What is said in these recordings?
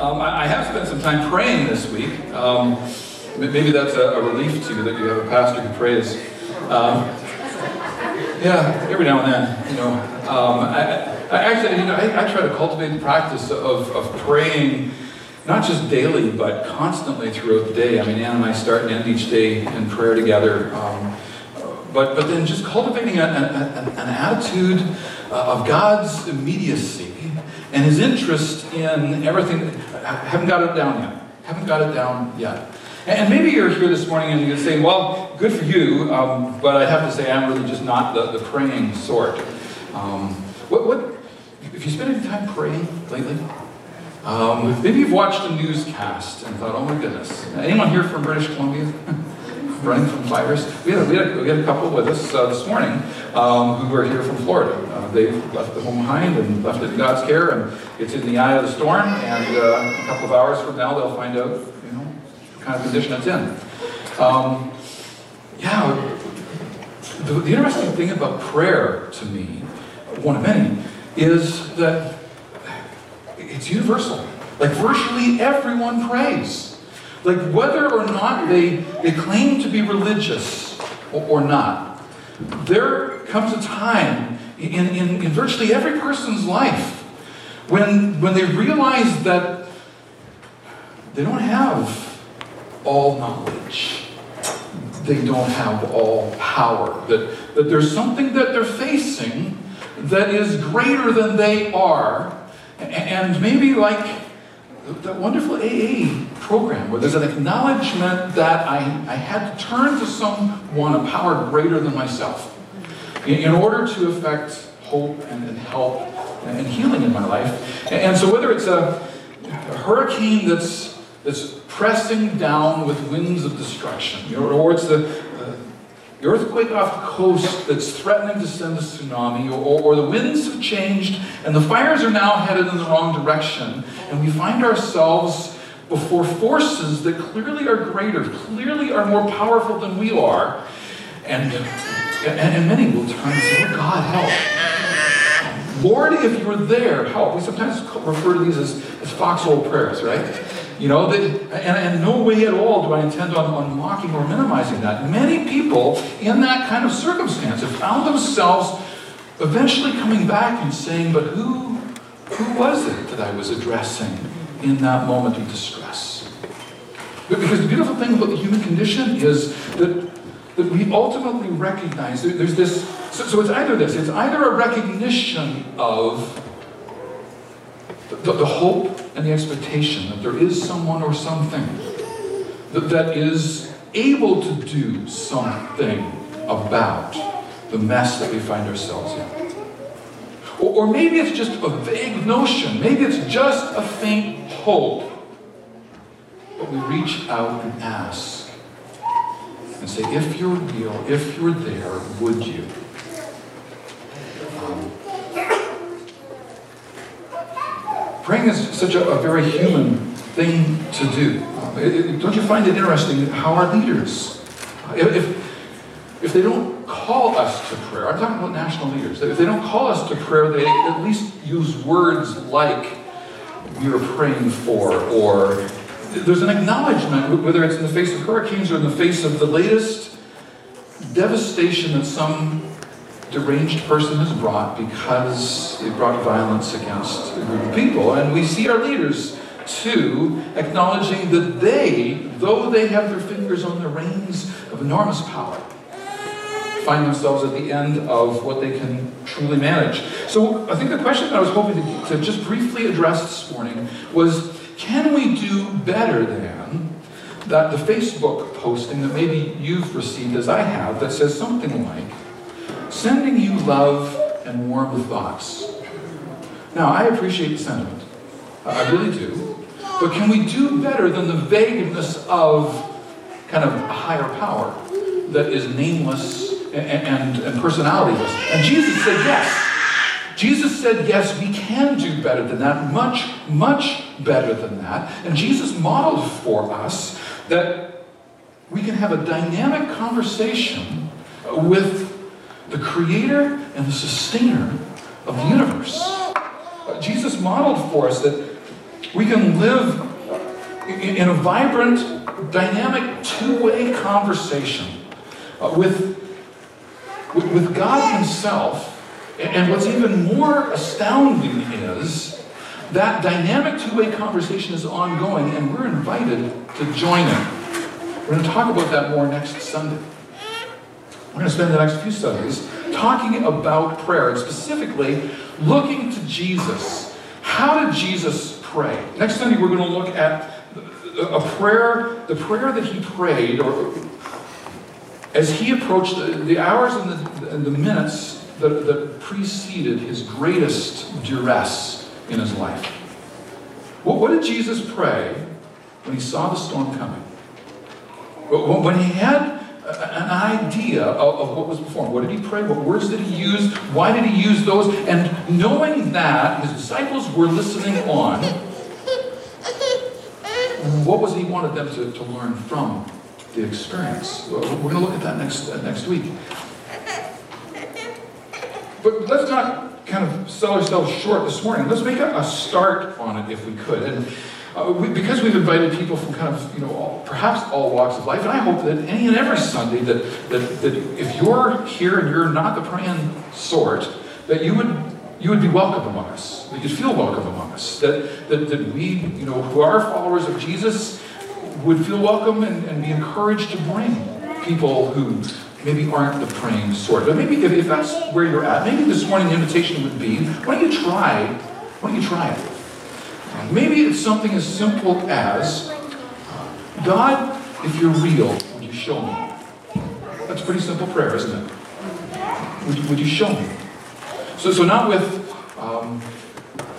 Um, I, I have spent some time praying this week. Um, maybe that's a, a relief to you that you have a pastor who prays. Um, yeah, every now and then, you know. Um, I, I actually, you know, I, I try to cultivate the practice of, of praying, not just daily, but constantly throughout the day. I mean, Ann and I start and end each day in prayer together. Um, but, but then just cultivating a, a, an attitude uh, of God's immediacy and his interest in everything. I haven't got it down yet. Haven't got it down yet. And maybe you're here this morning and you're saying, well, good for you, um, but I have to say I'm really just not the, the praying sort. Um, what, what, if you spent any time praying lately? Um, maybe you've watched a newscast and thought, oh my goodness. Anyone here from British Columbia? running from fires. We had, we had, we had a couple with us uh, this morning um, who were here from Florida. Uh, they left the home behind and left it in God's care, and it's in the eye of the storm. And uh, a couple of hours from now, they'll find out, you know, what kind of condition it's in. Um, yeah, the, the interesting thing about prayer to me, one of many, is that it's universal. Like virtually everyone prays. Like whether or not they, they claim to be religious or, or not, there comes a time in, in, in virtually every person's life when, when they realize that they don't have all knowledge. They don't have all power. That, that there's something that they're facing that is greater than they are. And maybe like that wonderful AA program where there's an acknowledgement that I, I had to turn to someone, a power greater than myself, in, in order to affect hope and, and help and, and, healing in my life. And, and so whether it's a, a, hurricane that's, that's pressing down with winds of destruction, or, or it's the, the earthquake off the coast that's threatening to send a tsunami, or, or, the winds have changed and the fires are now headed in the wrong direction, and we find ourselves before forces that clearly are greater, clearly are more powerful than we are, and, and, and many will turn and say, Oh God, help. Lord, if you're there, help. We sometimes refer to these as, as foxhole prayers, right? You know, that, and, and no way at all do I intend on, on mocking or minimizing that. Many people in that kind of circumstance have found themselves eventually coming back and saying, but who, who was it that I was addressing in that moment of distress? Because the beautiful thing about the human condition is that, that we ultimately recognize there's this, so, so it's either this, it's either a recognition of the, the, hope and the expectation that there is someone or something that, that is able to do something about the mess that we find ourselves in. Or, or maybe it's just a vague notion, maybe it's just a faint hope. But we reach out and ask and say, if you're real, if you're there, would you? Um, praying is such a, a, very human thing to do. Um, it, it, don't you find it interesting how our leaders, if, if, if they don't call us to prayer, I'm talking about national leaders, if they don't call us to prayer, they at least use words like, we are praying for, or there's an acknowledgement, whether it's in the face of hurricanes or in the face of the latest devastation that some deranged person has brought because it brought violence against a group of people. And we see our leaders, too, acknowledging that they, though they have their fingers on the reins of enormous power, find themselves at the end of what they can truly manage. So I think the question that I was hoping to, to just briefly address this morning was, can we do better than that the Facebook posting that maybe you've received as I have that says something like, sending you love and warm thoughts. Now, I appreciate the sentiment. I really do. But can we do better than the vagueness of kind of a higher power that is nameless and, and, and personalityless? And Jesus said yes. Jesus said, yes, we can do better than that, much, much better than that. And Jesus modeled for us that we can have a dynamic conversation with the creator and the sustainer of the universe. Uh, Jesus modeled for us that we can live in a vibrant, dynamic, two-way conversation uh, with, with God Himself. And what's even more astounding is that dynamic two-way conversation is ongoing, and we're invited to join it. We're going to talk about that more next Sunday. We're going to spend the next few Sundays talking about prayer, and specifically looking to Jesus. How did Jesus pray? Next Sunday, we're going to look at a prayer, the prayer that he prayed, or as he approached the, the hours and the, and the minutes that, that, preceded his greatest duress in his life. What, did Jesus pray when he saw the storm coming? When he had an idea of, of, what was before him. What did he pray? What words did he use? Why did he use those? And knowing that his disciples were listening on, what was he wanted them to, to learn from the experience? We're going to look at that next, uh, next week. But let's not kind of sell ourselves short this morning. Let's make a, a start on it if we could. And uh, we, because we've invited people from kind of, you know, all, perhaps all walks of life, and I hope that any and every Sunday that, that, that if you're here and you're not the praying sort, that you would you would be welcome among us. That you'd feel welcome among us. That, that, that we, you know, who are followers of Jesus, would feel welcome and, and be encouraged to bring people who maybe aren't the praying sort. But maybe if, if that's where you're at, maybe this morning the invitation would be, why don't you try, why don't you try it? Maybe it's something as simple as, God, if you're real, would you show me? That's a pretty simple prayer, isn't it? Would you, would you show me? So, so not with, um,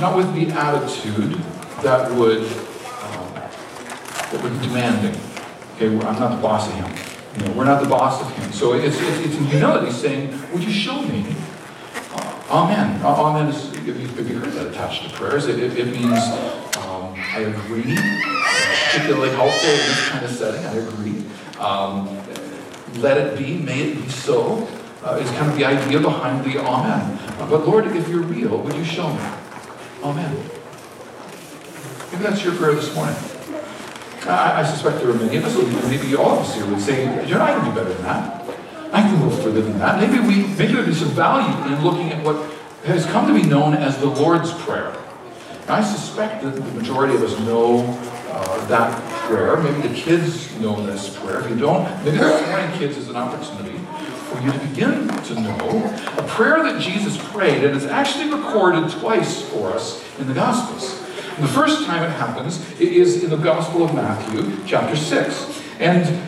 not with the attitude that would, um, that would be demanding. Okay, I'm not the boss of him. You know, we're not the boss of him. So it's, it's, it's in humility saying, would you show me? Uh, amen. Uh, amen is, if you, if you heard that attached to prayers, it, it, it means um, I agree. particularly helpful in this kind of setting, I agree. Um, let it be, may it be so, uh, is kind of the idea behind the amen. Uh, but Lord, if you're real, would you show me? Amen. Maybe that's your prayer this morning. I, I suspect there are many of us, maybe all of us here would say, you know, I can do better than that. I can go further than that. Maybe we maybe there'd some value in looking at what has come to be known as the Lord's Prayer. I suspect that the majority of us know uh, that prayer. Maybe the kids know this prayer. If you don't, maybe this morning, kids, is an opportunity for you to begin to know a prayer that Jesus prayed, and it's actually recorded twice for us in the Gospels. The first time it happens is in the Gospel of Matthew, chapter 6. And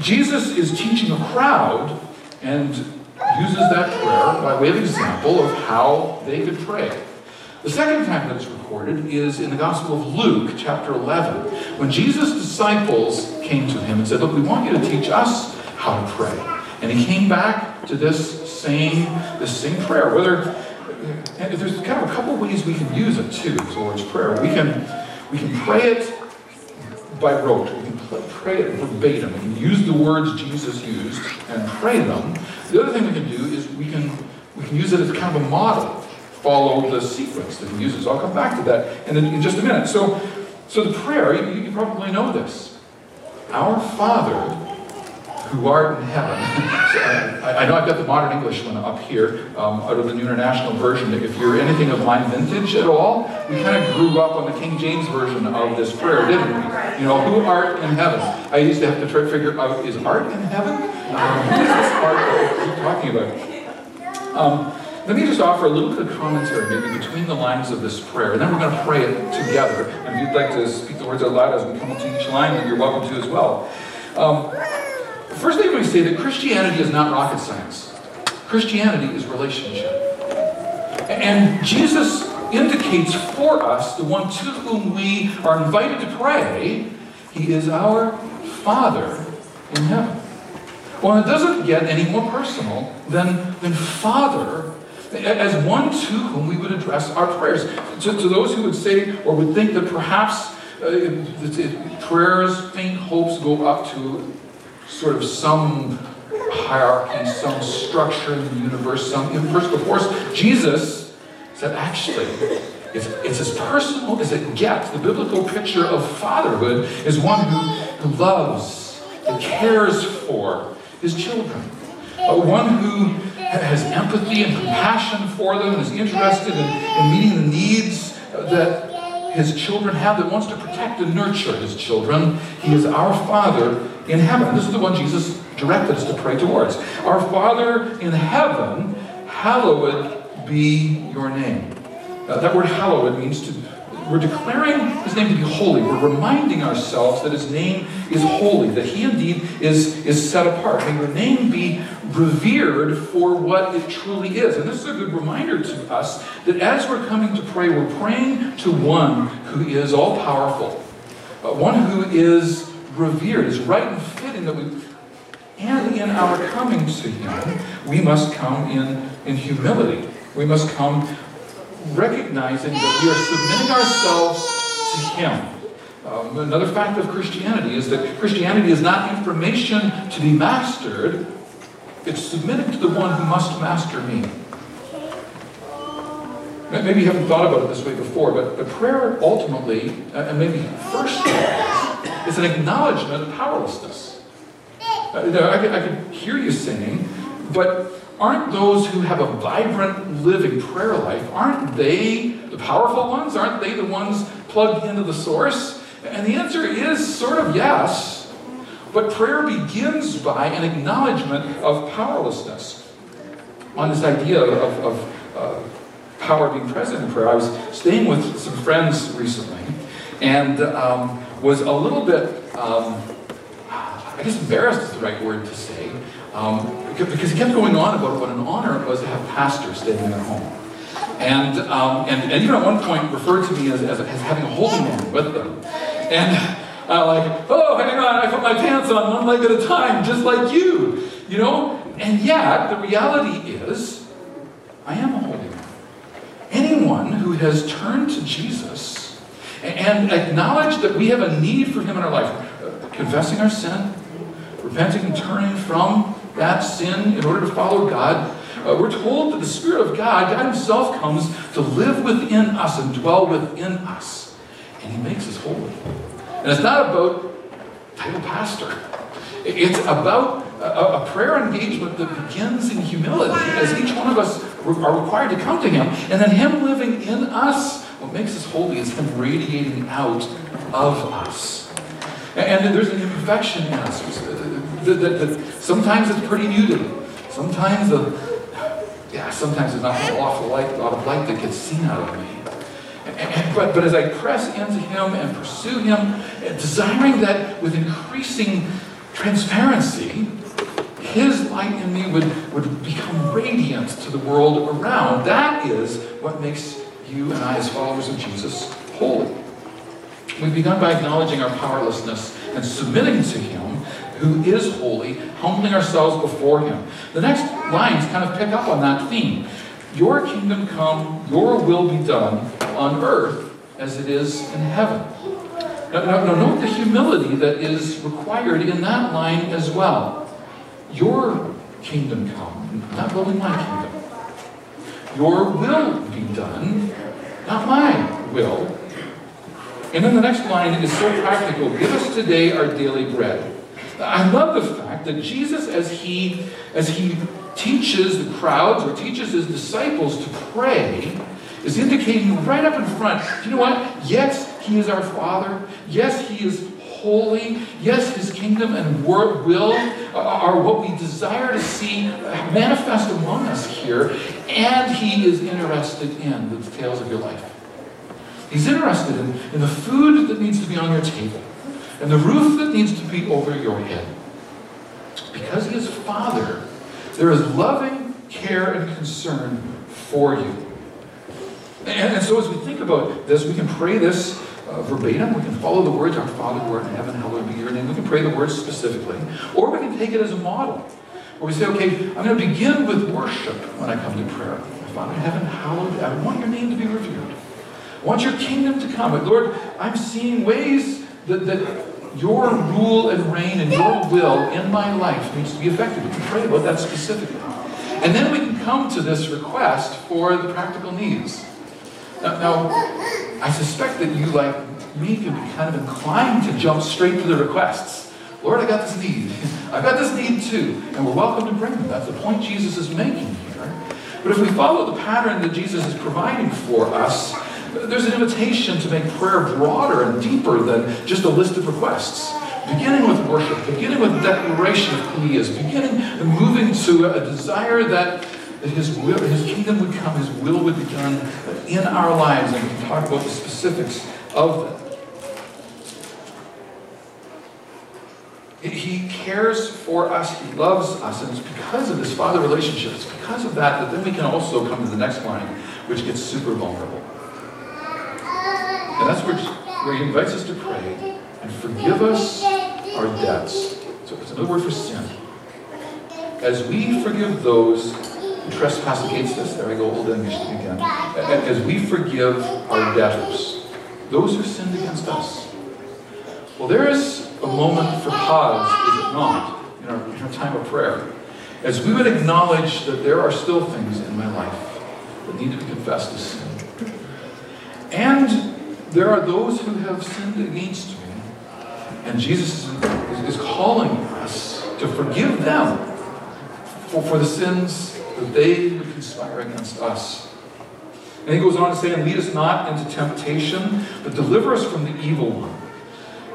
Jesus is teaching a crowd and uses that prayer by way of example of how they could pray. The second time that it's recorded is in the Gospel of Luke, chapter 11, when Jesus' disciples came to him and said, Look, we want you to teach us how to pray. And he came back to this same, this same prayer. Whether there's kind of a couple ways we can use it too, the Lord's Prayer. We can we can pray it by rote. We can pray it verbatim. We can use the words Jesus used and pray them. The other thing we can do is we can we can use it as kind of a model. Follow the sequence that he uses. I'll come back to that in, in just a minute. So, so the prayer, you, you probably know this. Our Father who art in heaven. so I, I, know I've got the modern English one up here um, out of the New International Version. If you're anything of my vintage at all, we kind of grew up on the King James Version of this prayer, didn't we? You know, who art in heaven? I used to have to try to figure out, is art in heaven? Um, who is this art that we're talking about? Um, let me just offer a little bit of commentary, maybe between the lines of this prayer, and then we're going to pray it together. And if you'd like to speak the words out loud as we come to each line, you're welcome to as well. Um, First thing we say that Christianity is not rocket science. Christianity is relationship. And Jesus indicates for us the one to whom we are invited to pray. He is our Father in heaven. Well, it doesn't get any more personal than, than Father as one to whom we would address our prayers. To, to those who would say or would think that perhaps uh, prayers, faint hopes go up to sort of some hierarchy, some structure in the universe, some impersonal force. Jesus said, actually, It's, it's as personal as it gets. The biblical picture of fatherhood is one who, who loves and cares for his children. Uh, one who has empathy and compassion for them and is interested in, in meeting the needs that his children have, that wants to protect and nurture his children. He is our Father in heaven. This is the one Jesus directed us to pray towards. Our Father in heaven, hallowed be your name. Uh, that word hallowed means to, we're declaring his name to be holy. We're reminding ourselves that his name is holy, that he indeed is, is set apart. May your name be revered for what it truly is. And this is a good reminder to us that as we're coming to pray, we're praying to one who is all powerful, one who is revered. It's right and fitting that we and in our coming to Him, we must come in, in humility. We must come recognizing that we are submitting ourselves to Him. Um, another fact of Christianity is that Christianity is not information to be mastered, it's submitting to the one who must master me. Maybe you haven't thought about it this way before, but, the prayer ultimately, uh, and maybe first, is an acknowledgement of powerlessness. Uh, I, could, I could hear you singing, but aren't those who have a vibrant, living prayer life, aren't they the powerful ones? Aren't they the ones plugged into the source? And the answer is sort of yes. But prayer begins by an acknowledgement of powerlessness. On this idea of, of uh, power being present in prayer, I was staying with some friends recently and um, was a little bit, um, I guess embarrassed is the right word to say, um, because he kept going on about what an honor it was to have pastors staying in their home. And, um, and, and even at one point referred to me as, as, as having a holy man with them. And uh, like, oh, hang on, I put my pants on one leg at a time, just like you. You know? And yet, the reality is, I am a holy man. Anyone who has turned to Jesus and acknowledged that we have a need for him in our life, confessing our sin, repenting and turning from that sin in order to follow God. Uh, we're told that the Spirit of God, God Himself, comes to live within us and dwell within us. And He makes us holy. And it's not about title pastor. It's about a, a, prayer engagement that begins in humility as each one of us are required to come to Him. And then Him living in us, what makes us holy is Him radiating out of us. And, and there's an imperfection in us that, that, sometimes it's pretty muted. Sometimes, yeah, sometimes there's not a awful light, lot of light that gets seen out of me. And, and, but, but as I press into Him and pursue Him, desiring that with increasing transparency, His light in me would, would become radiant to the world around. That is what makes you and I, as followers of Jesus, holy. We've begun by acknowledging our powerlessness and submitting to Him who is holy, humbling ourselves before him. The next lines kind of pick up on that theme. Your kingdom come, your will be done on earth as it is in heaven. Now, now, now note the humility that is required in that line as well. Your kingdom come, not really my kingdom. Your will be done, not my will. And then the next line is so practical. Give us today our daily bread. I love the fact that Jesus, as he, as he teaches the crowds or teaches his disciples to pray, is indicating right up in front, you know what? Yes, he is our Father. Yes, he is holy. Yes, his kingdom and will uh, are what we desire to see manifest among us here. And he is interested in the details of your life. He's interested in, in the food that needs to be on your table and the roof that needs to be over your head. Because he is Father, there is loving care and concern for you. And, and so as we think about this, we can pray this uh, verbatim. We can follow the words, Our Father who art in heaven, hallowed be your name. We can pray the words specifically. Or we can take it as a model. Where we say, okay, I'm going to begin with worship when I come to prayer. Father in heaven, hallowed, I want your name to be revered. I want your kingdom to come. But Lord, I'm seeing ways that, that your rule and reign and your will in my life needs to be effective. We can pray about that specifically. And then we can come to this request for the practical needs. Now, now, I suspect that you, like me, can be kind of inclined to jump straight to the requests. Lord, I got this need. I've got this need too. And we're welcome to bring them. That's the point Jesus is making here. But if we follow the pattern that Jesus is providing for us, there's an invitation to make prayer broader and deeper than just a list of requests. Beginning with worship, beginning with declaration of who He is, beginning and moving to a desire that, that His will, His kingdom would come, His will would be done in our lives, and we can talk about the specifics of that. He cares for us, He loves us, and it's because of this Father relationship, it's because of that that then we can also come to the next line, which gets super vulnerable. And that's where, where He invites us to pray and forgive us our debts. So it's another word for sin. As we forgive those who trespass against us, there I go, old English again. As we forgive our debtors, those who sinned against us. Well, there is a moment for pause, is it not, in our, in our time of prayer? As we would acknowledge that there are still things in my life that need to be confessed as sin. And there are those who have sinned against me. And Jesus is, calling us to forgive them for, for the sins that they would conspire against us. And he goes on to say, and lead us not into temptation, but deliver us from the evil one.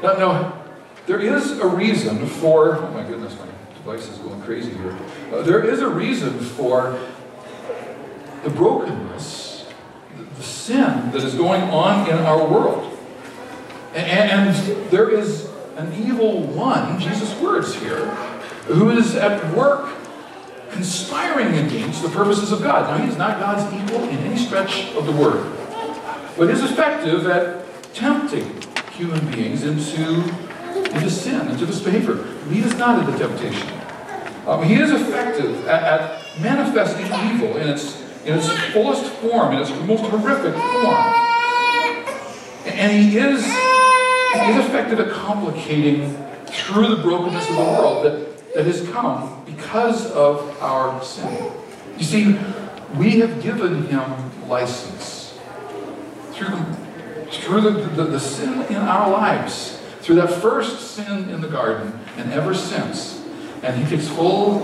Now, now there is a reason for, oh my goodness, my device is going crazy here. Uh, there is a reason for the brokenness, sin that is going on in our world. And, and there is an evil one, Jesus' words here, who is at work conspiring against the purposes of God. Now, he is not God's equal in any stretch of the word, but is effective at tempting human beings into, into sin, into disbehavior. He is not into temptation. Um, he is effective at, at manifesting evil in its, in its fullest form, in its most horrific form. And he is He's effective at complicating through the brokenness of the world that, that has come because of our sin. You see, we have given him license through, through the, the, the sin in our lives, through that first sin in the garden, and ever since. And he takes full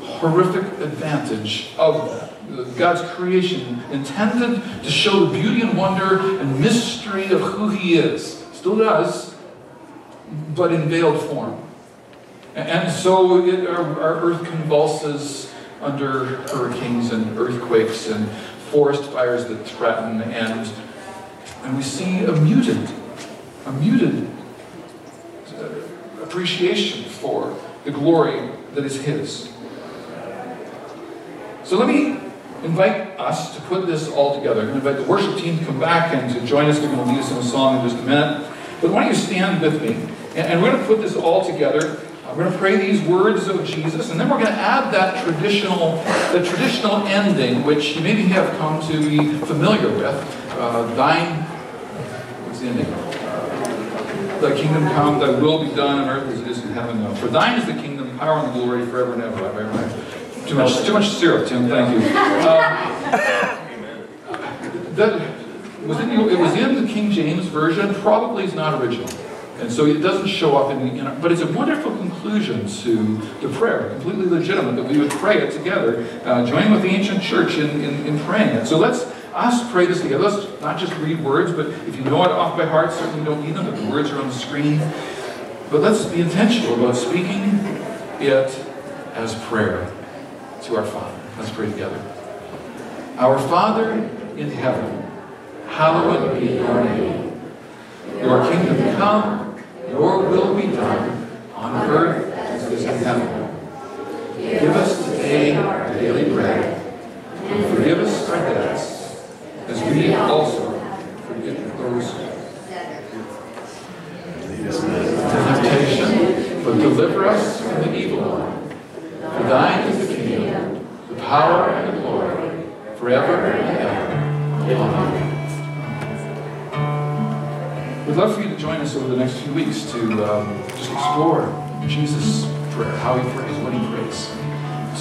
horrific advantage of that. God's creation intended to show the beauty and wonder and mystery of who he is Still does, but in veiled form. And so it, our, our earth convulses under hurricanes and earthquakes and forest fires that threaten, and, and we see a muted, a muted uh, appreciation for the glory that is His. So let me invite us to put this all together. I'm going to invite the worship team to come back and to join us. They're going to lead us in a song in just a minute. But why don't you stand with me? And, we're going to put this all together. Uh, we're going to pray these words of Jesus, and then we're going to add that traditional, the traditional ending, which you maybe have come to be familiar with. Uh, thine, what's the ending? Uh, thy kingdom come, thy will be done on earth as it is in heaven. For thine is the kingdom, power, and glory forever and ever. Too much, too much syrup, Tim. Thank you. Uh, that, was it, it was in the King James Version, probably is not original. And so it doesn't show up in the, you know, but it's a wonderful conclusion to the prayer, completely legitimate that we would pray it together, uh, joining with the ancient church in, in, in praying it. So let's us pray this together. Let's not just read words, but if you know it off by heart, certainly don't need them, but the words are on the screen. But let's be intentional about speaking it as prayer to our Father. Let's pray together. Our Father in heaven, hallowed be your name. Your kingdom come, your will be done, on earth as it is in heaven. Give us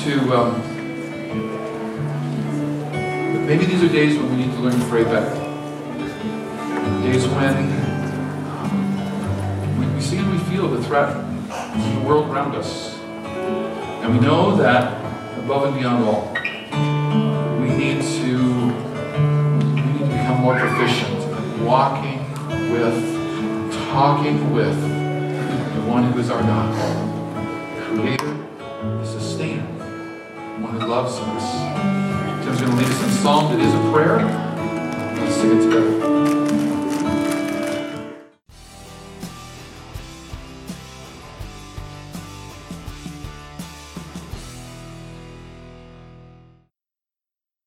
To um, maybe these are days when we need to learn to pray better. Days when um, we, we see and we feel the threat in the world around us. And we know that above and beyond all, we need to we need to become more proficient in walking with, talking with the one who is our God, Creator, loves us. Tim's going to lead us in song that is a prayer. Let's sing it together.